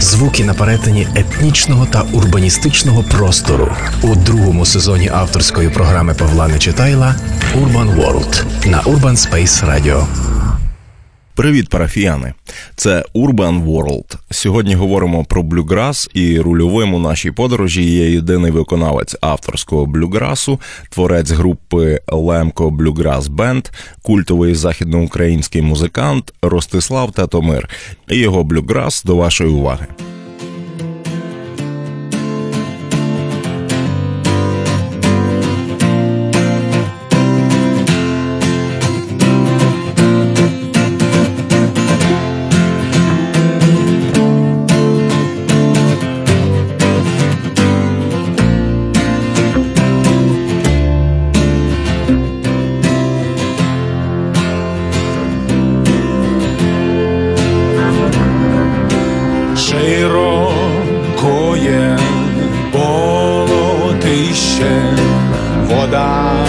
звуки на перетині етнічного та урбаністичного простору у другому сезоні авторської програми Павла Нечитайла Urban World на Urban Space Radio. Привіт, парафіяни! Це Urban World. Сьогодні говоримо про блюграс, і рульовим у нашій подорожі є єдиний виконавець авторського блюграсу, творець групи Лемко Блюграс Бенд, культовий західноукраїнський музикант Ростислав Татомир. І його блюграс до вашої уваги. dar.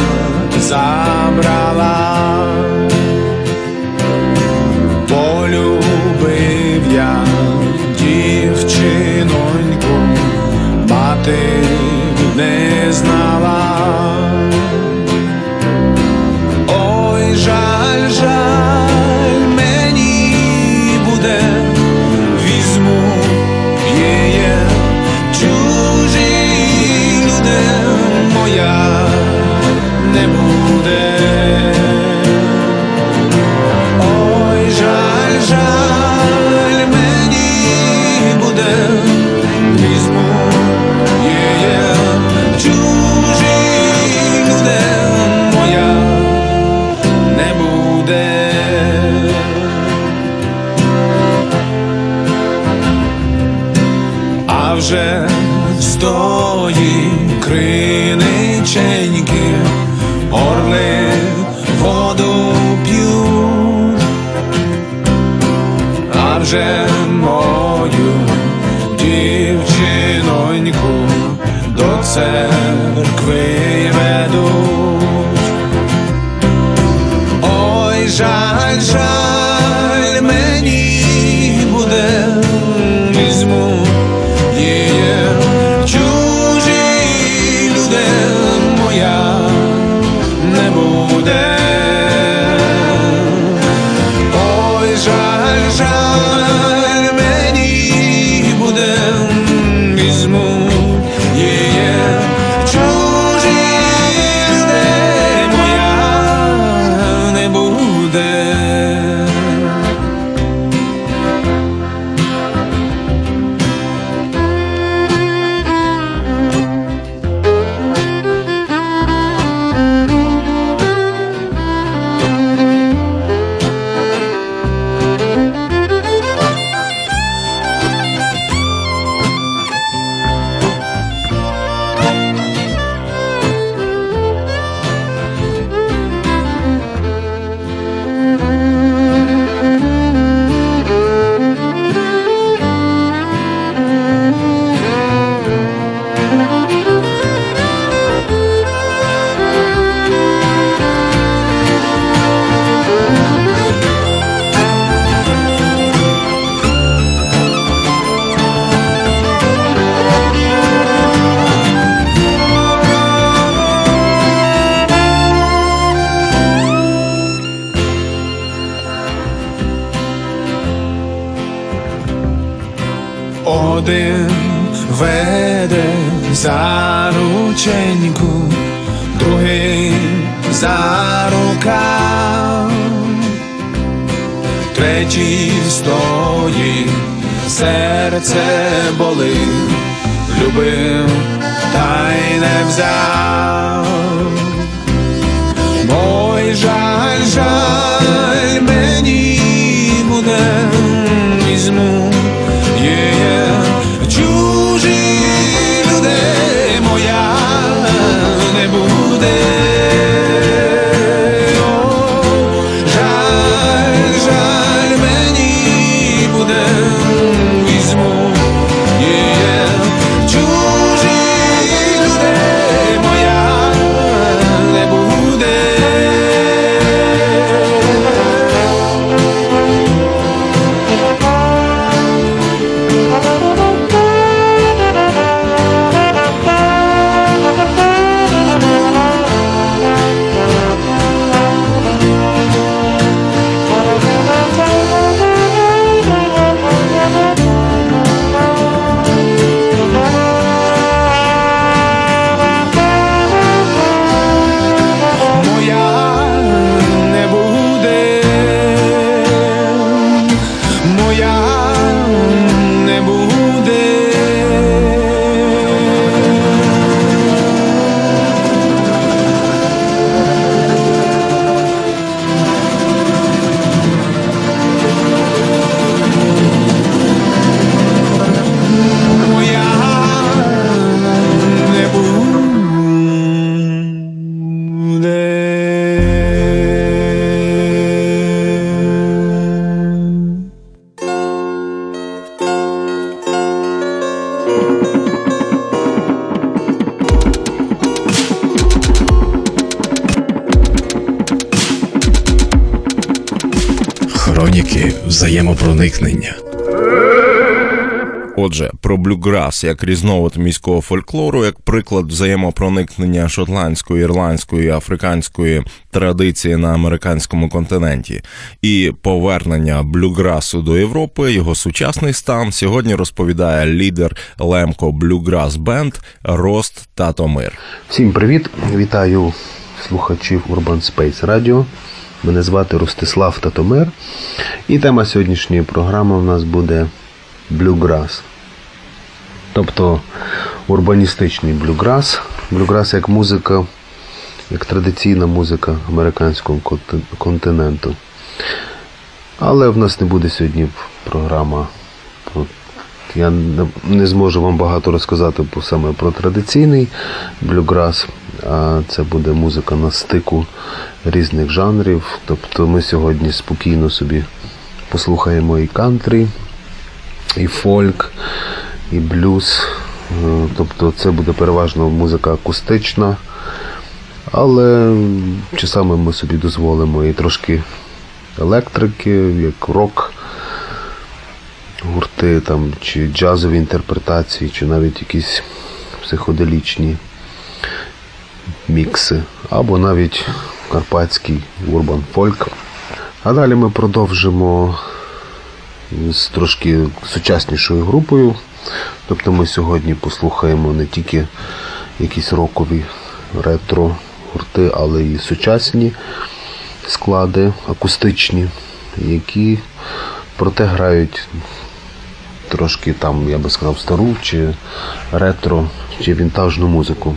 Другий за рукав, третій стоїть, серце болить, любив та й не взяв. Ой, жаль, жаль, мені блюграс як різновид міського фольклору, як приклад взаємопроникнення шотландської, ірландської, африканської традиції на американському континенті і повернення блюграсу до Європи, його сучасний стан сьогодні розповідає лідер Лемко Блюграс Бенд Рост Татомир. Всім привіт! Вітаю слухачів Urban Space Radio. Мене звати Ростислав Татомир. І тема сьогоднішньої програми у нас буде блюграс. Тобто урбаністичний блюграс. Блюграс як музика, як традиційна музика американського континенту. Але в нас не буде сьогодні програма. Я не- зможу вам багато розказати саме про традиційний блюграс. А це буде музика на стику різних жанрів. Тобто ми сьогодні спокійно собі послухаємо і кантрі, і фольк, і блюз. Е, Тобто це буде переважно музика акустична. Але часами ми собі дозволимо і трошки електрики, як рок, гурти там, чи джазові інтерпретації, чи навіть якісь психоделічні мікси, або навіть карпатський урбан фольк. А далі ми продовжимо з трошки сучаснішою групою. Тобто ми сьогодні послухаємо не тільки якісь рокові ретро гурти, але і сучасні склади акустичні, які проте грають трошки там, я би сказав, стару чи ретро, чи вінтажну музику.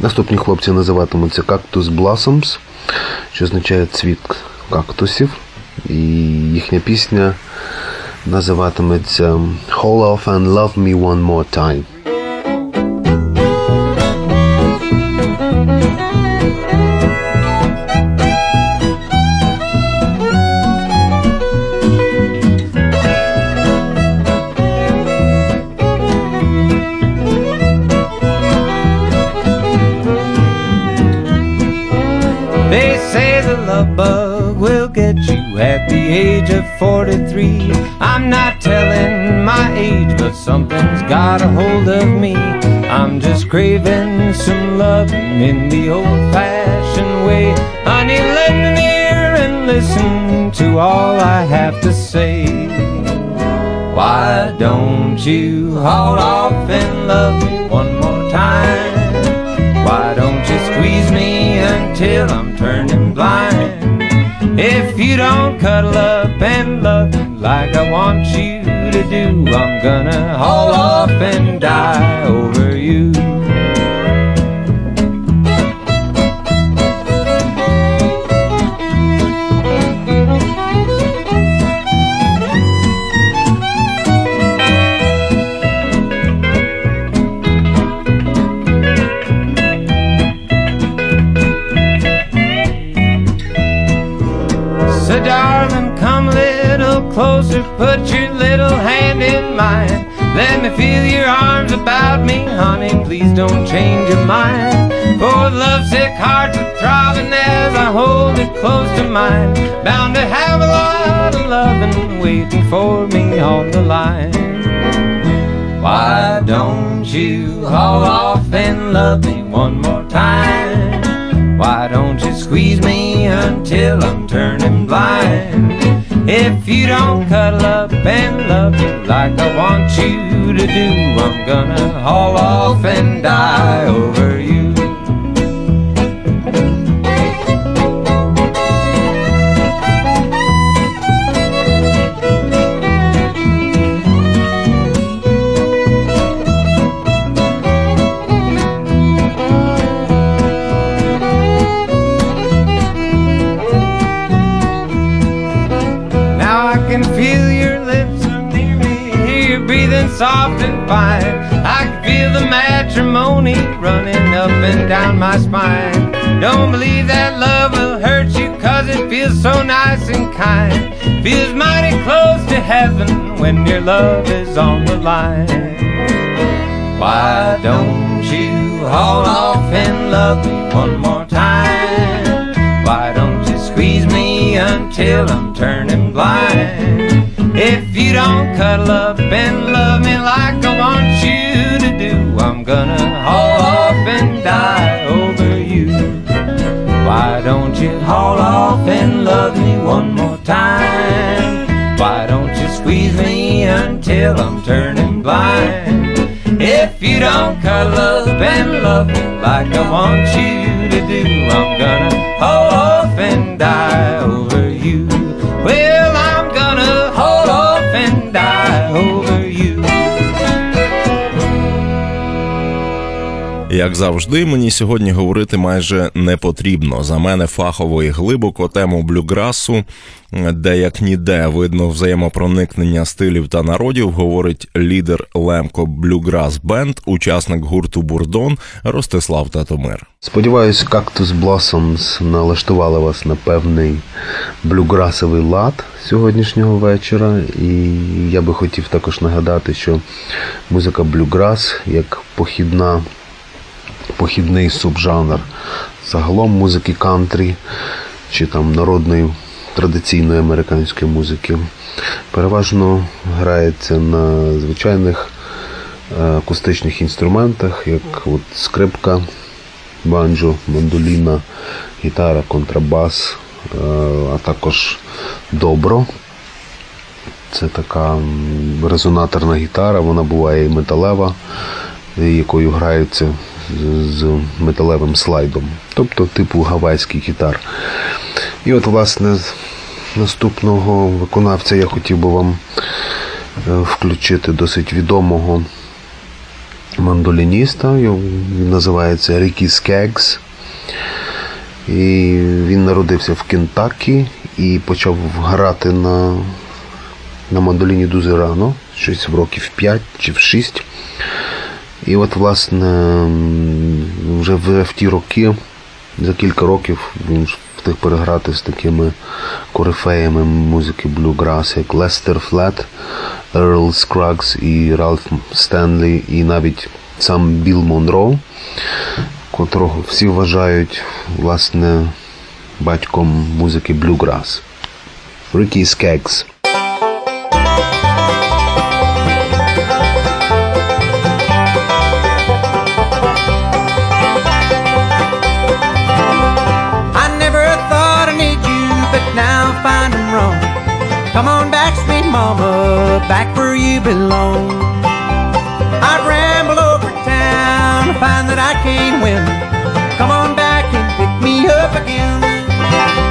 Наступні хлопці називатимуться Cactus Blossoms, що означає цвіт кактусів. І їхня пісня називатиметься Hold Off and Love Me One More Time. They say the love bug will get you at the age of 43. I'm not telling my age, but something's got a hold of me. I'm just craving some loving in the old fashioned way. Honey, lend an ear and listen to all I have to say. Why don't you hold off and love me one more time? Why don't you squeeze me until I'm turning blind? If you don't cuddle up and love me like I want you to do, I'm gonna haul off and die over closer, put your little hand in mine. Let me feel your arms about me, honey, please don't change your mind. For lovesick hearts are throbbing as I hold it close to mine. Bound to have a lot of loving waiting for me on the line. Why don't you haul off and love me one more time? Why don't you squeeze me until I'm turning blind? If you don't cuddle up and love me like I want you to do, I'm gonna haul off and die over soft and fine. I can feel the matrimony running up and down my spine. Don't believe that love will hurt you, cause it feels so nice and kind. Feels mighty close to heaven when your love is on the line. Why don't you haul off and love me one more time? Why don't you squeeze me until I'm turning blind. If you don't cuddle up and love me like I want you to do, I'm gonna haul off and die over you. Why don't you haul off and love me one more time? Why don't you squeeze me until I'm turning blind? If you don't cuddle up and love me like I want you to do, I'm Як завжди, мені сьогодні говорити майже не потрібно. За мене фахово і глибоко тему блюграсу, де як ніде видно взаємопроникнення стилів та народів, говорить лідер Лемко Блюграс Бенд, учасник гурту Бурдон Ростислав Татомир. Сподіваюсь, Cactus Blossoms налаштували вас на певний блюграсовий лад сьогоднішнього вечора. І я би хотів також нагадати, що музика блюграс як похідна, похідний субжанр загалом музики кантрі чи там народної традиційної американської музики переважно грається на звичайних е, акустичних інструментах, як от скрипка, банджо, мандоліна, гітара, контрабас, е, а також добро. Це така резонаторна гітара, вона буває і металева, якою граються з- металевим слайдом, тобто типу гавайський гітар. І от, власне, наступного виконавця я хотів би вам е, включити досить відомого мандолініста. Він називається Рікі Скегс. І він народився в Кентакі і почав грати на, на мандоліні дуже рано, щось в років 5 чи в 6. І от, власне, вже в, в ті роки, за кілька років, він встиг переграти з такими корифеями музики блюграс, як Лестер Флет, Ерл Скрагс і Ральф Стенлі, і навіть сам Білл Монро, котрого всі вважають, власне, батьком музики блюграс. Ricky Skaggs. You belong. I've rambled over town to find that I can't win. Come on back and pick me up again.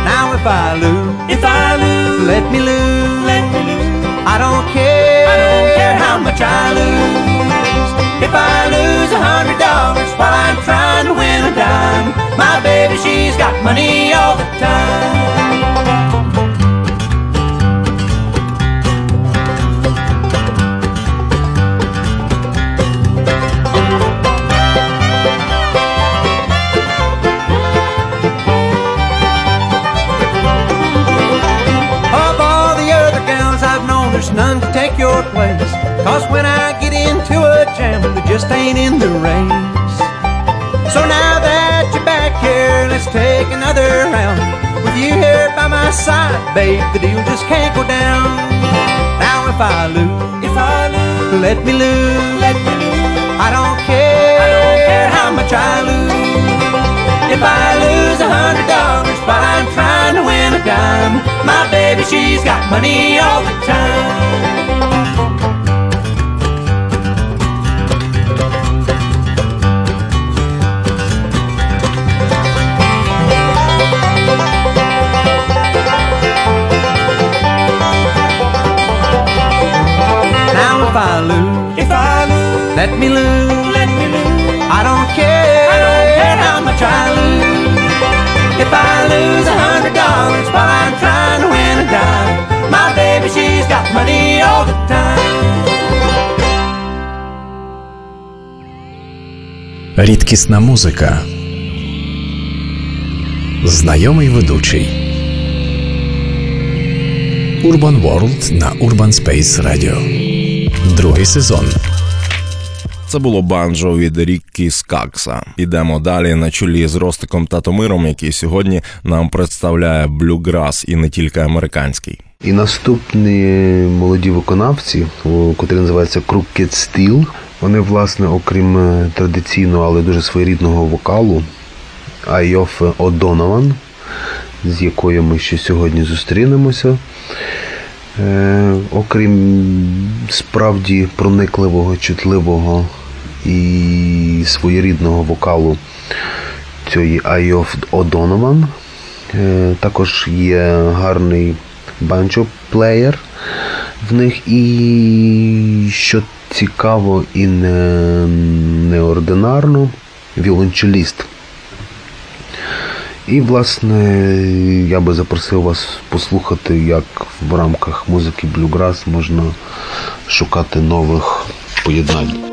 Now if I lose, if I lose, let me lose, let me lose. I don't care, I don't care how much I lose. If I lose a hundred dollars while I'm trying to win a dime, my baby, she's got money all the time. Jam, they just ain't in the race. So now that you're back here, let's take another round. With you here by my side, babe, the deal just can't go down. Now if I lose, if I lose, let me lose, let me lose. I don't care, I don't care how much I lose. If I lose a hundred dollars while I'm trying to win a dime, my baby, she's got money all the time. If I lose, if I lose, let me lose, let me lose. I don't care, I don't care how much I lose. If I lose a hundred dollars while I'm trying to win a dime, my baby she's got money all the time. Рідкісна музика. Знайомий ведучий. Urban World на Urban Space Radio. Другий сезон. Це було банджо від Ріккі Скакса. Ідемо далі на чолі з Ростиком Татомиром, який сьогодні нам представляє блюграс і не тільки американський. І наступні молоді виконавці, котрі називаються Crooked Steel, вони, власне, окрім е, традиційного, але дуже своєрідного вокалу, Айоф Одонован, з якою ми ще сьогодні зустрінемося. Е, окрім справді проникливого, чутливого і своєрідного вокалу цієї Айоф Одонован, е, також є гарний банджо-плеєр в них і що цікаво і не, неординарно, віолончеліст. І, власне, я би запросив вас послухати, як в рамках музики блюграс можна шукати нових поєднань.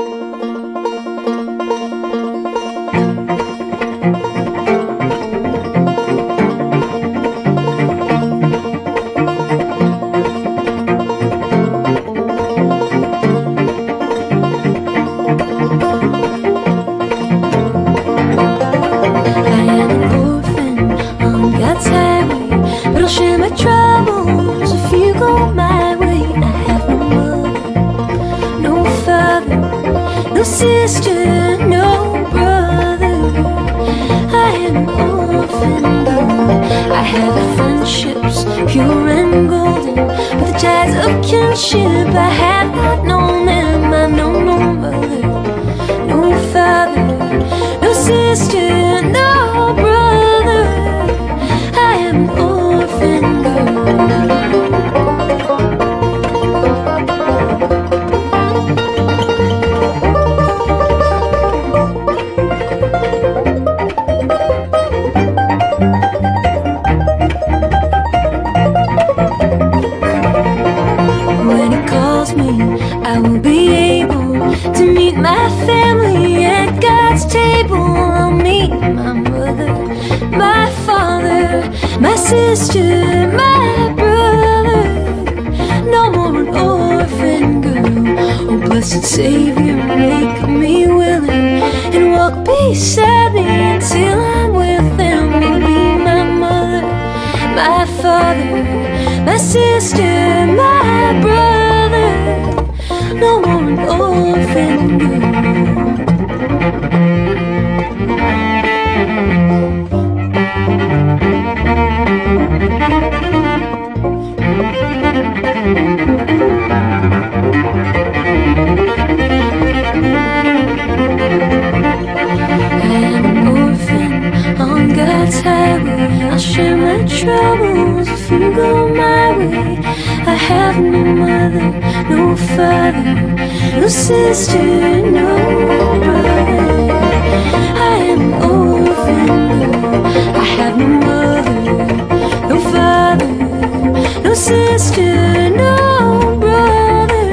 Ties of kinship. I have not known them. I know no mother, no father, no sister, I will be able to meet my family at God's table. I'll meet my mother, my father, my sister, my brother. No more an orphan girl. Oh, blessed Savior, make me willing and walk beside me until I'm with Him. Will be my mother, my father, my sister, my brother. I'm an orphan on God's highway. I'll share my troubles have no mother, no father, no sister, no brother. I am an orphan. I have no mother, no father, no sister, no brother.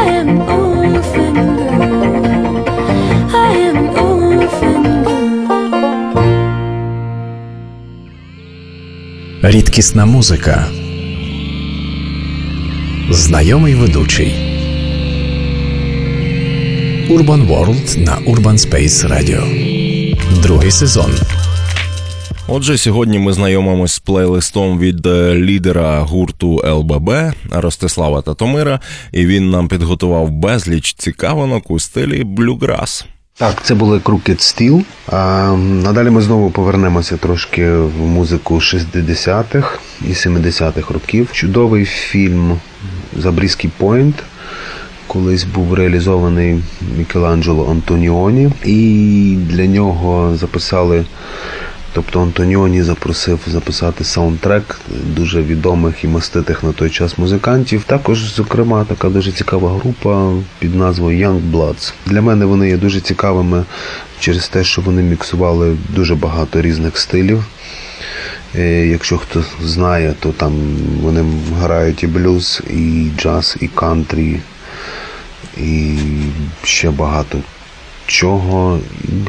I am an orphan girl. I am an orphan girl. Рідкісна музика. Знайомий ведучий. Urban World на Urban Space Radio. Другий сезон. Отже, сьогодні ми знайомимось з плейлистом від е, лідера гурту ЛББ Ростислава Татомира, і він нам підготував безліч цікавинок у стилі блюграс. Так, це були Crooked Steel. А надалі ми знову повернемося трошки в музику 60-х і 70-х років. Чудовий фільм Забрізький Пойнт. Колись був реалізований Мікеланджело Антоніоні, і для нього записали. Тобто Антоніоні запросив записати саундтрек дуже відомих і маститих на той час музикантів. Також, зокрема, така дуже цікава група під назвою Young Bloods. Для мене вони є дуже цікавими через те, що вони міксували дуже багато різних стилів. Е, Якщо хто знає, то там вони грають і блюз, і джаз, і кантрі, і ще багато чого.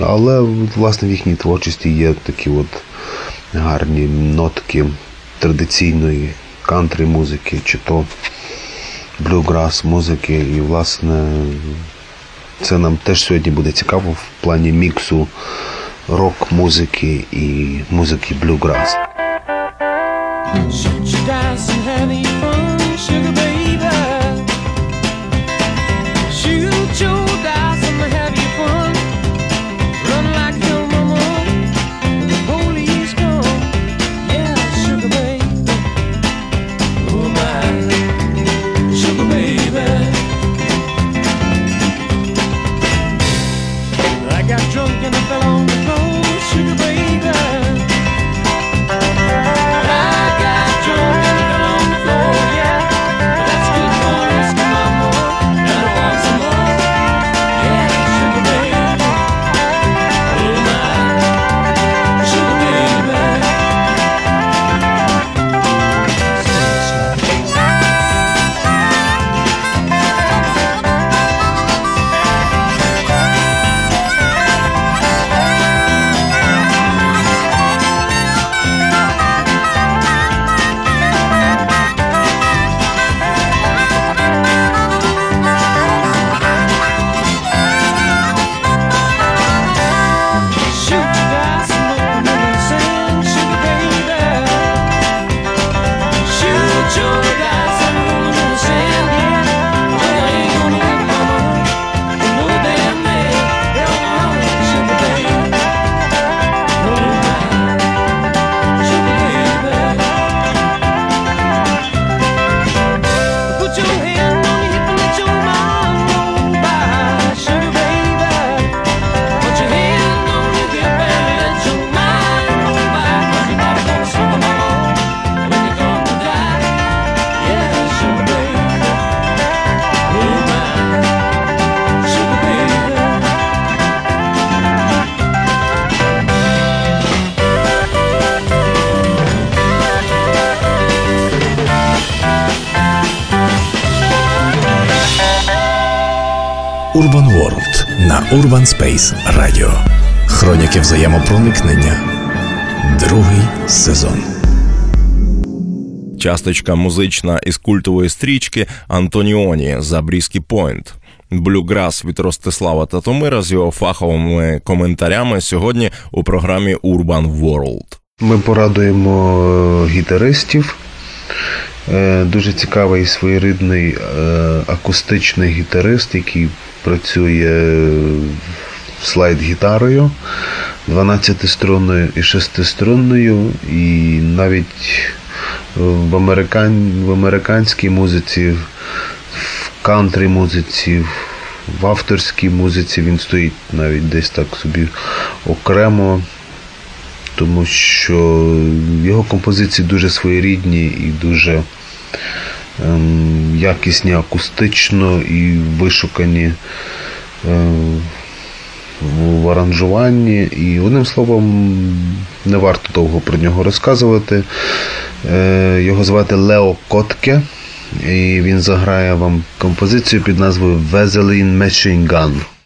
Але власне в їхній творчості є такі от гарні нотки традиційної кантрі музики, чи то блюграс музики. І власне Це нам теж сьогодні буде цікаво в плані міксу рок-музики і музики блюграс. Shoot you down some heavy? Urban Space Radio. Хроніки взаємопроникнення. Другий сезон. Часточка музична із культової стрічки Антоніоні за Бріскі Пойнт. Блюграс від Ростислава Татомира з його фаховими коментарями сьогодні у програмі Urban World. Ми порадуємо е, гітаристів. Е, Дуже цікавий своєрідний е, акустичний гітарист, який працює слайд-гітарою 12-струнною і 6-струнною, і навіть в, американ... в американській музиці, в кантрі музиці, в авторській музиці він стоїть навіть десь так собі окремо тому що його композиції дуже своєрідні і дуже ем, якісні акустично і вишукані ем, в аранжуванні. І одним словом, не варто довго про нього розказувати. Е, його звати Лео Котке. І він заграє вам композицію під назвою Vaseline Machine Gun.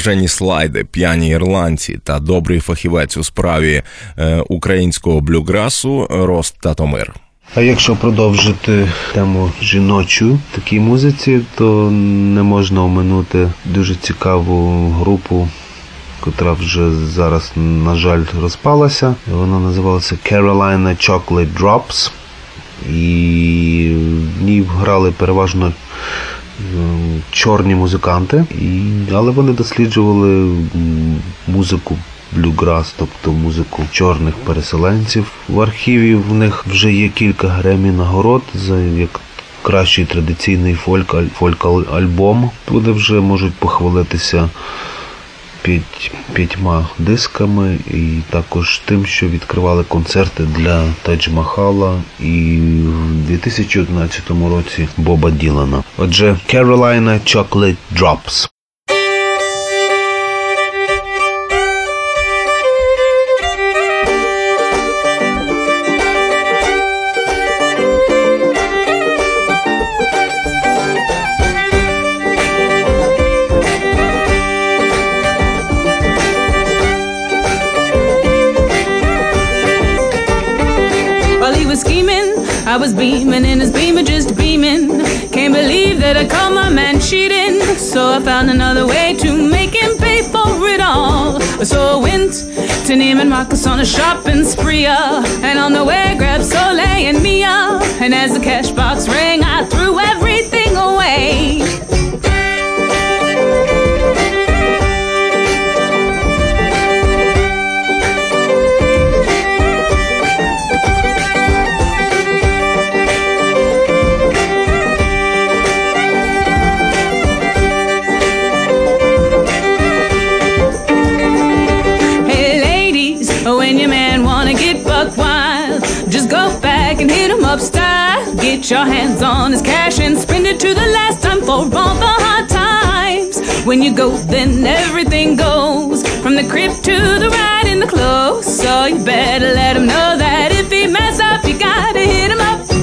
Скажені слайди, п'яні ірландці та добрий фахівець у справі е, українського блюграсу Рост Татомир. А якщо продовжити тему жіночу такій музиці, то не можна оминути дуже цікаву групу, котра вже зараз, на жаль, розпалася. Вона називалася Carolina Chocolate Drops. І в ній грали переважно м, чорні музиканти, але вони досліджували музику блюграс, тобто музику чорних переселенців. В архіві в них вже є кілька гремі нагород за як кращий традиційний фольк, фольк альбом. Вони вже можуть похвалитися п'ять, п'ятьма дисками і також тим, що відкривали концерти для Тадж Махала і в 2011 році Боба Ділана. Отже, Carolina Chocolate Drops. I was beaming in his beamer, just beaming. Can't believe that I caught my man cheating. So I found another way to make him pay for it all. So I went to Neiman Marcus on a shopping spree. uh, And on the way, grabbed Soleil and Mia. And as the cash box rang, I threw everything away. Get your hands on his cash and spend it to the last time for all the hard times. When you go, then everything goes from the crib to the ride in the clothes. So you better let him know that if he mess up, you gotta hit him up.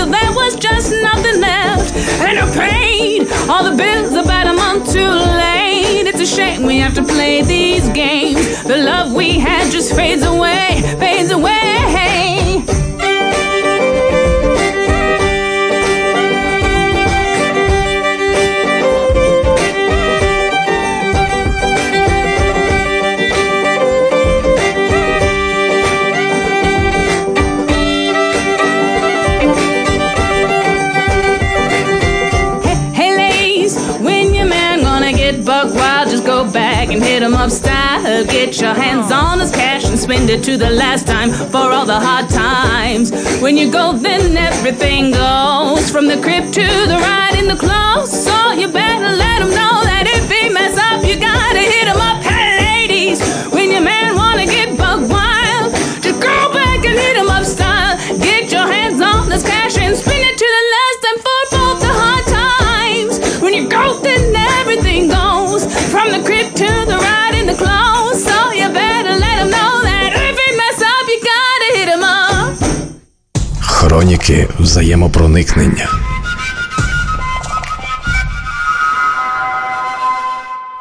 Till there was just nothing left. And I paid all the bills about a month too late. It's a shame we have to play these games. The love we had just fades away, fades away. Get your hands on his cash and spend it to the last time for all the hard times. When you go, then everything goes from the crib to the ride in the clothes. So you better let him know that if he mess up, you gotta hit him up. Hey, ladies, when your man wanna get buck wild, just go back and hit him up style. Get your hands on this cash and spend it to the last time for both the hard times. When you go, then everything goes from the crib to the Хроніки взаємопроникнення.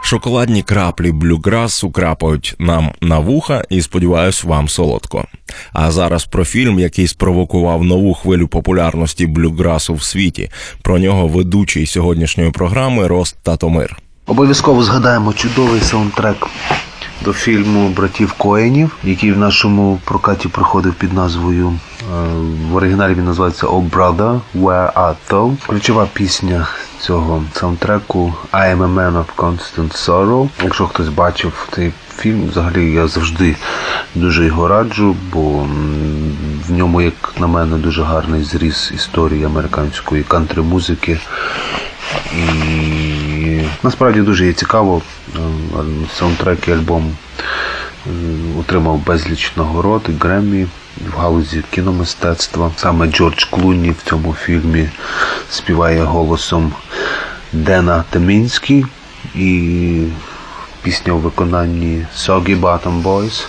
Шоколадні краплі блюграсу крапають нам на вуха і сподіваюсь, вам солодко. А зараз про фільм, який спровокував нову хвилю популярності блюграсу в світі. Про нього ведучий сьогоднішньої програми Рост Татомир. Обов'язково згадаємо чудовий саундтрек до фільму Братів Коенів, який в нашому прокаті проходив під назвою. В оригіналі він називається Oh Brother, Where Art Thou? Ключова пісня цього саундтреку I am a man of constant sorrow. Якщо хтось бачив цей фільм, взагалі я завжди дуже його раджу, бо в ньому, як на мене, дуже гарний зріз історії американської кантри-музики. І насправді дуже є цікаво. Е, Саундтрек і альбом е, отримав безліч нагород і Греммі в галузі кіномистецтва. Саме Джордж Клуні в цьому фільмі співає голосом Дена Темінський і пісня у виконанні Soggy Bottom Boys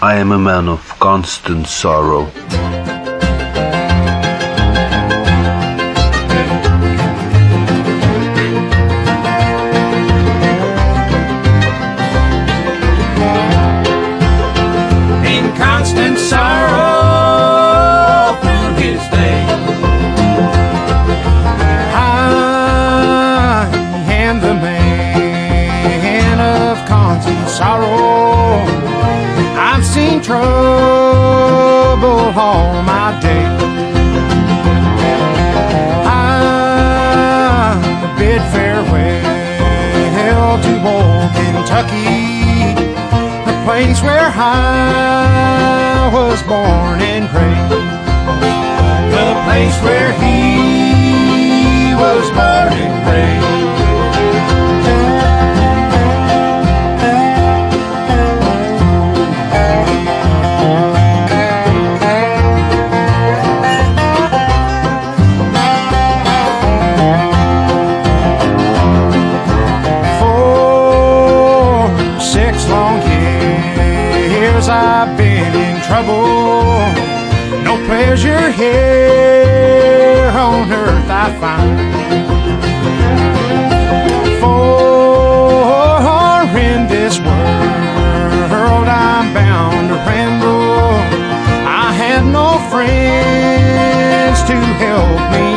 I am a man of constant sorrow. Place where I was born and raised, the place where No pleasure here on earth I find. For in this world I'm bound to ramble. I have no friends to help me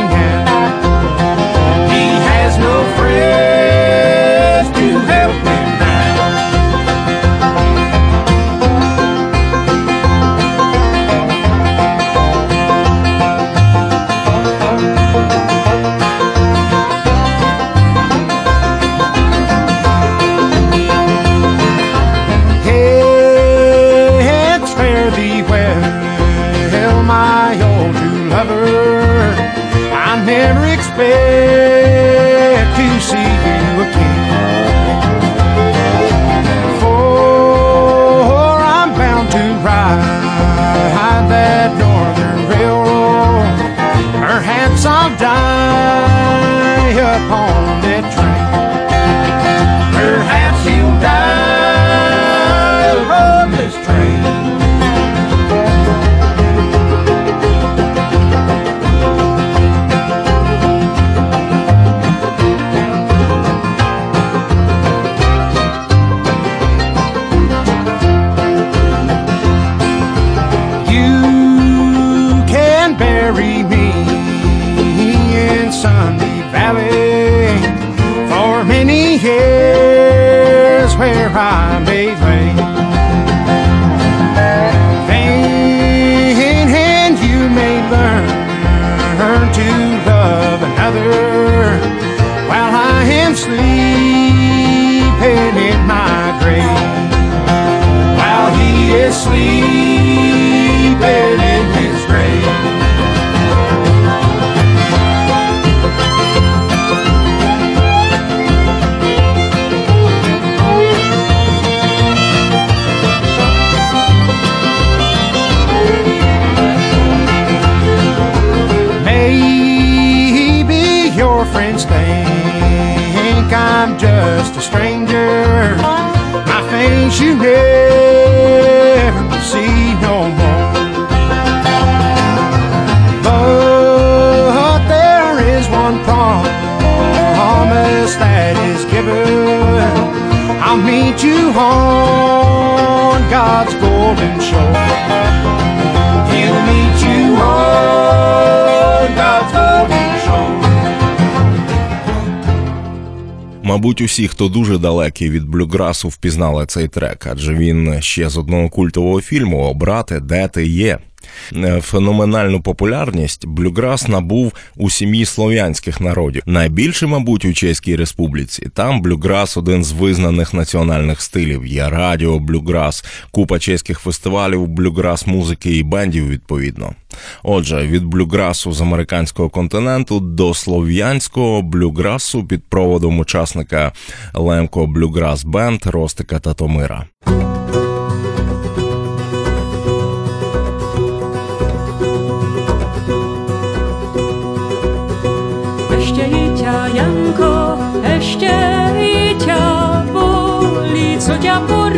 I'm just a stranger. My face you never will see no more. But there is one promise that is given. I'll meet you on God's golden shore. Мабуть, усі, хто дуже далекий від блюграсу, впізнали цей трек, адже він ще з одного культового фільму Обрати, де ти є. Е, Феноменальну популярність блюграс набув у сім'ї слов'янських народів. Найбільше, мабуть, у Чеській Республіці. Там блюграс один з визнаних національних стилів. Є радіо, блюграс, купа чеських фестивалів, блюграс музики і бендів відповідно. Отже, від блюграсу з американського континенту до слов'янського блюграсу під проводом учасника Лемко Блюграс Бенд Ростика Татомира. ještě i tě bolí, co tě bolí.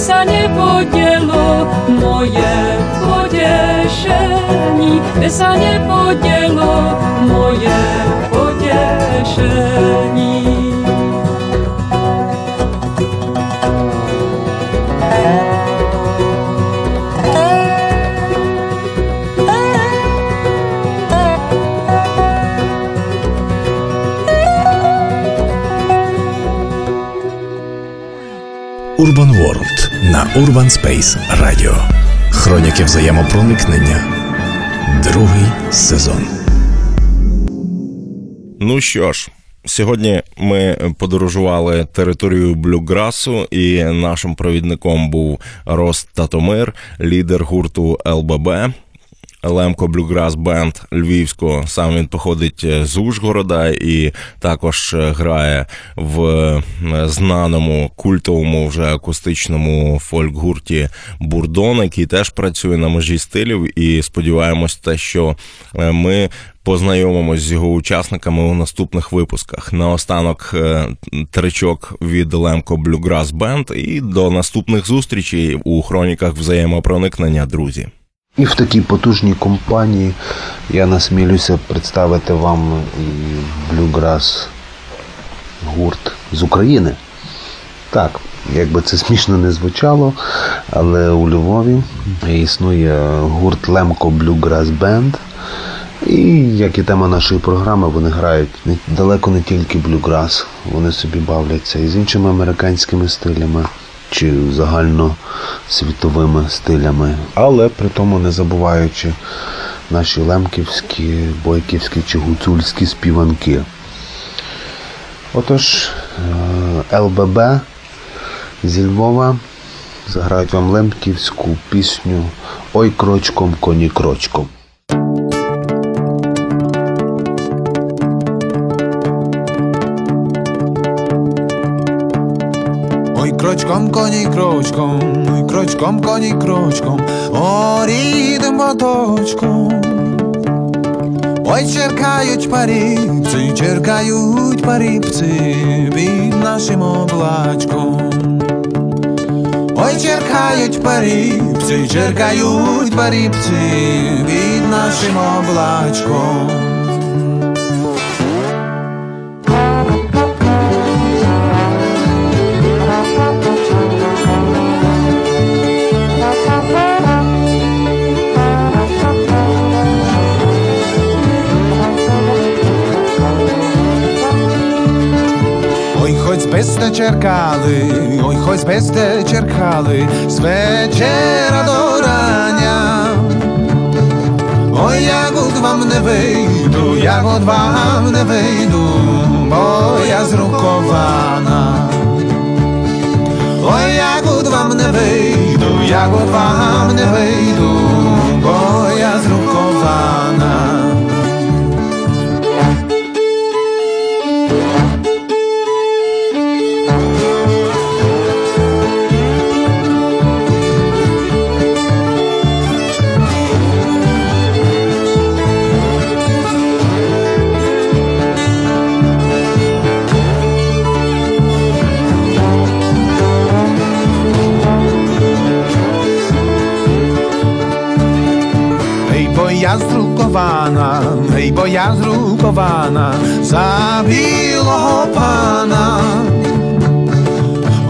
sa nepodielo moje potešení, kde sa nepodielo moje potešení. Urban Space Radio. Хроніки взаємопроникнення. Другий сезон. Ну що ж, сьогодні ми подорожували територію блюграсу, і нашим провідником був Рост Татомир, лідер гурту ЛББ. Лемко Блюграс Бенд Львівського. Сам він походить з Ужгорода і також грає в е, знаному культовому вже акустичному фольк-гурті Бурдон, який теж працює на межі стилів. І сподіваємось, те, що е, ми познайомимось з його учасниками у наступних випусках. Наостанок е, тричок від Лемко Блюграс Бенд і до наступних зустрічей у хроніках взаємопроникнення, друзі. І в такій потужній компанії я насмілюся представити вам і блюграс гурт з України. Так, якби це смішно не звучало, але у Львові існує гурт Лемко Блюграс Бенд. І як і тема нашої програми, вони грають далеко не тільки блюграс, вони собі бавляться і з іншими американськими стилями чи загальносвітовими стилями, але при тому не забуваючи наші лемківські, бойківські чи гуцульські співанки. Отож, е, ЛББ зі Львова заграють вам лемківську пісню Ой крочком, коні крочком. Крочком коні крочком, крочком коні крочком, о рідним моточком. Ой, черкають паріпці, черкають паріпці під нашим облачком. Ой, черкають паріпці, черкають паріпці під нашим облачком. Хоч без те черкали, ой, хоч без те черкали, з вечера до рання. Ой, як от вам не вийду, як от вам не вийду, бо я зрукована. Ой, як от вам не вийду, як от вам не вийду, бо я зрукована. Ja zrukowana, ej, bo ja zrukowana za білого пана.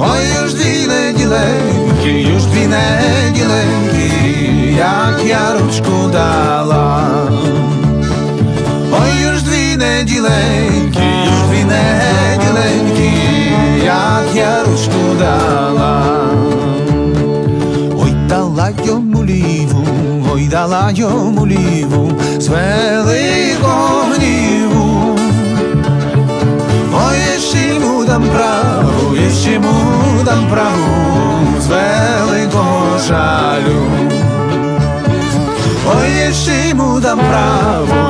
Ой, już дві неділеньки, już дві неділеньки, як я ручку дала. Ой, już дві неділеньки, już дві неділеньки, як я ручку дала. Ой, дала йому ліву з великого гніву. Ой, ще йому дам праву, ще йому дам праву з великого жалю. Ой, ще йому дам праву,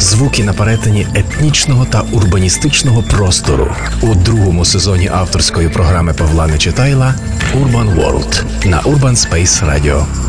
Звуки на перетині етнічного та урбаністичного простору у другому сезоні авторської програми Павла Нечитайла Urban World на Urban Space Radio.